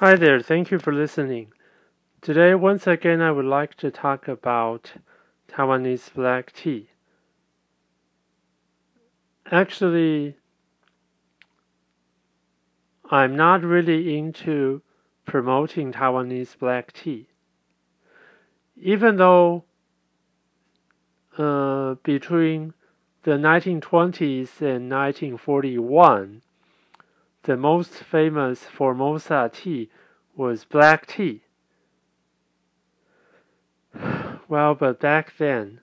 Hi there, thank you for listening. Today, once again, I would like to talk about Taiwanese black tea. Actually, I'm not really into promoting Taiwanese black tea. Even though uh, between the 1920s and 1941, the most famous Formosa tea was black tea. Well, but back then,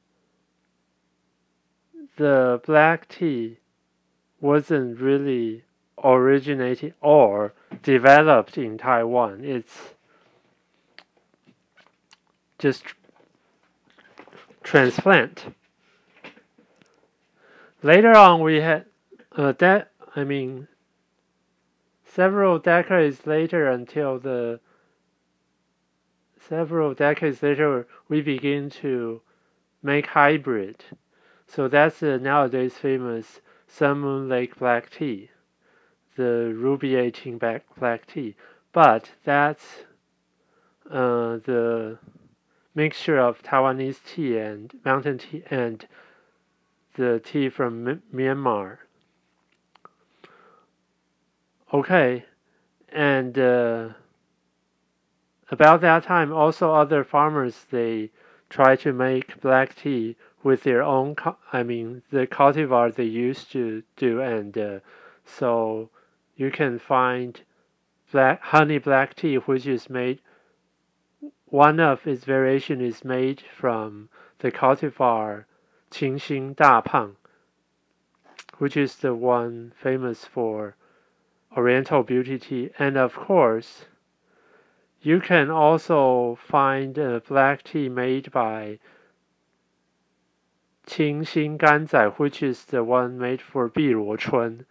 the black tea wasn't really originated or developed in Taiwan. It's just transplant. Later on, we had uh, that. I mean, several decades later, until the several decades later, we begin to make hybrid. So that's the nowadays famous Sun Moon Lake black tea the Ruby 18 black, black tea, but that's uh, the mixture of Taiwanese tea and mountain tea and the tea from M Myanmar. Okay, and uh, about that time, also other farmers they try to make black tea with their own. I mean, the cultivar they used to do, and uh, so you can find black honey black tea, which is made. One of its variation is made from the cultivar Qingxin Dapang, which is the one famous for Oriental beauty tea, and of course, you can also find a black tea made by Qingxin Ganzai, which is the one made for Chun.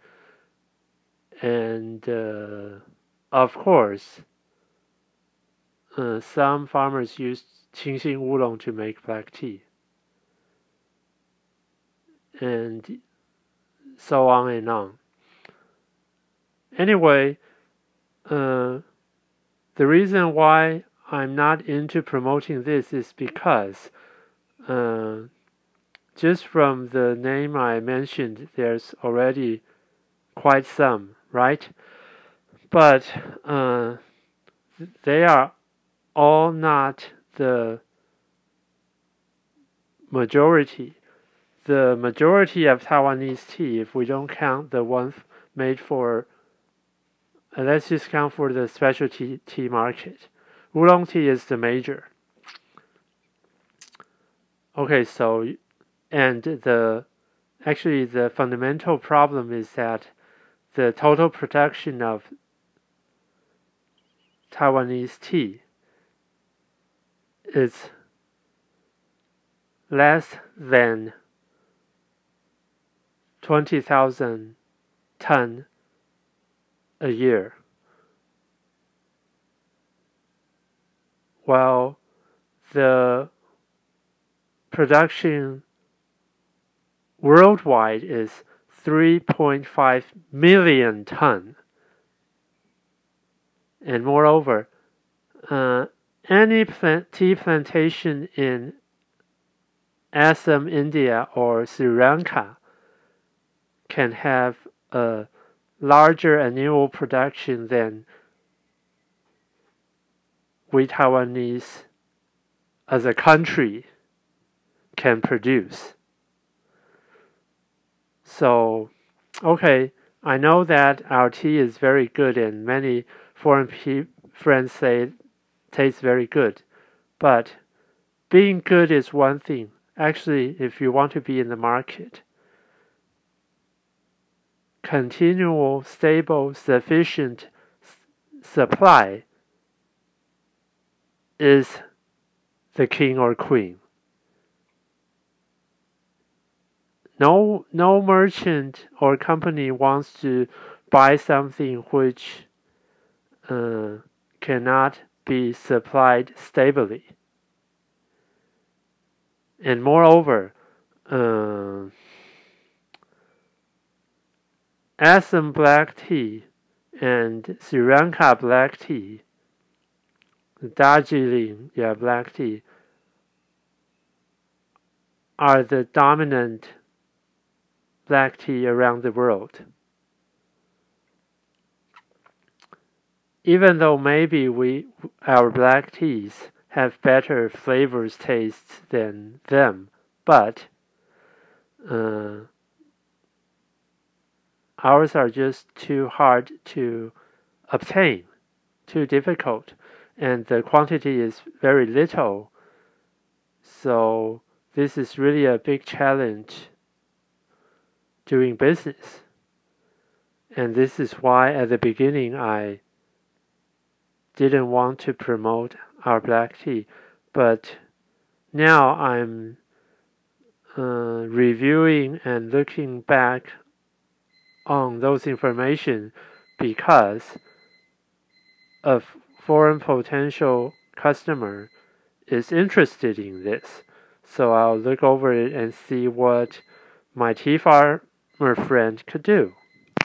And uh, of course, uh, some farmers use Qingxin Oolong to make black tea, and so on and on. Anyway, uh, the reason why I'm not into promoting this is because uh, just from the name I mentioned, there's already quite some right? But uh, they are all not the majority. The majority of Taiwanese tea, if we don't count the ones made for, uh, let's just count for the specialty tea market. Oolong tea is the major. Okay, so, and the, actually the fundamental problem is that the total production of Taiwanese tea is less than 20,000 ton a year. While the production worldwide is 3.5 million ton. And moreover, uh, any plant, tea plantation in Assam, India, or Sri Lanka can have a larger annual production than we Taiwanese as a country can produce. So, okay, I know that our tea is very good and many foreign friends say it tastes very good. But being good is one thing. Actually, if you want to be in the market, continual, stable, sufficient supply is the king or queen. no no merchant or company wants to buy something which uh, cannot be supplied stably. And moreover, uh, Assam black tea and Sri Lanka black tea Darjeeling, yeah, black tea, are the dominant black tea around the world. Even though maybe we our black teas have better flavors tastes than them, but uh, ours are just too hard to obtain, too difficult, and the quantity is very little. So this is really a big challenge doing business. And this is why at the beginning I didn't want to promote our black tea, but now I'm uh, reviewing and looking back on those information because a foreign potential customer is interested in this. So I'll look over it and see what my tea farmer friend could do.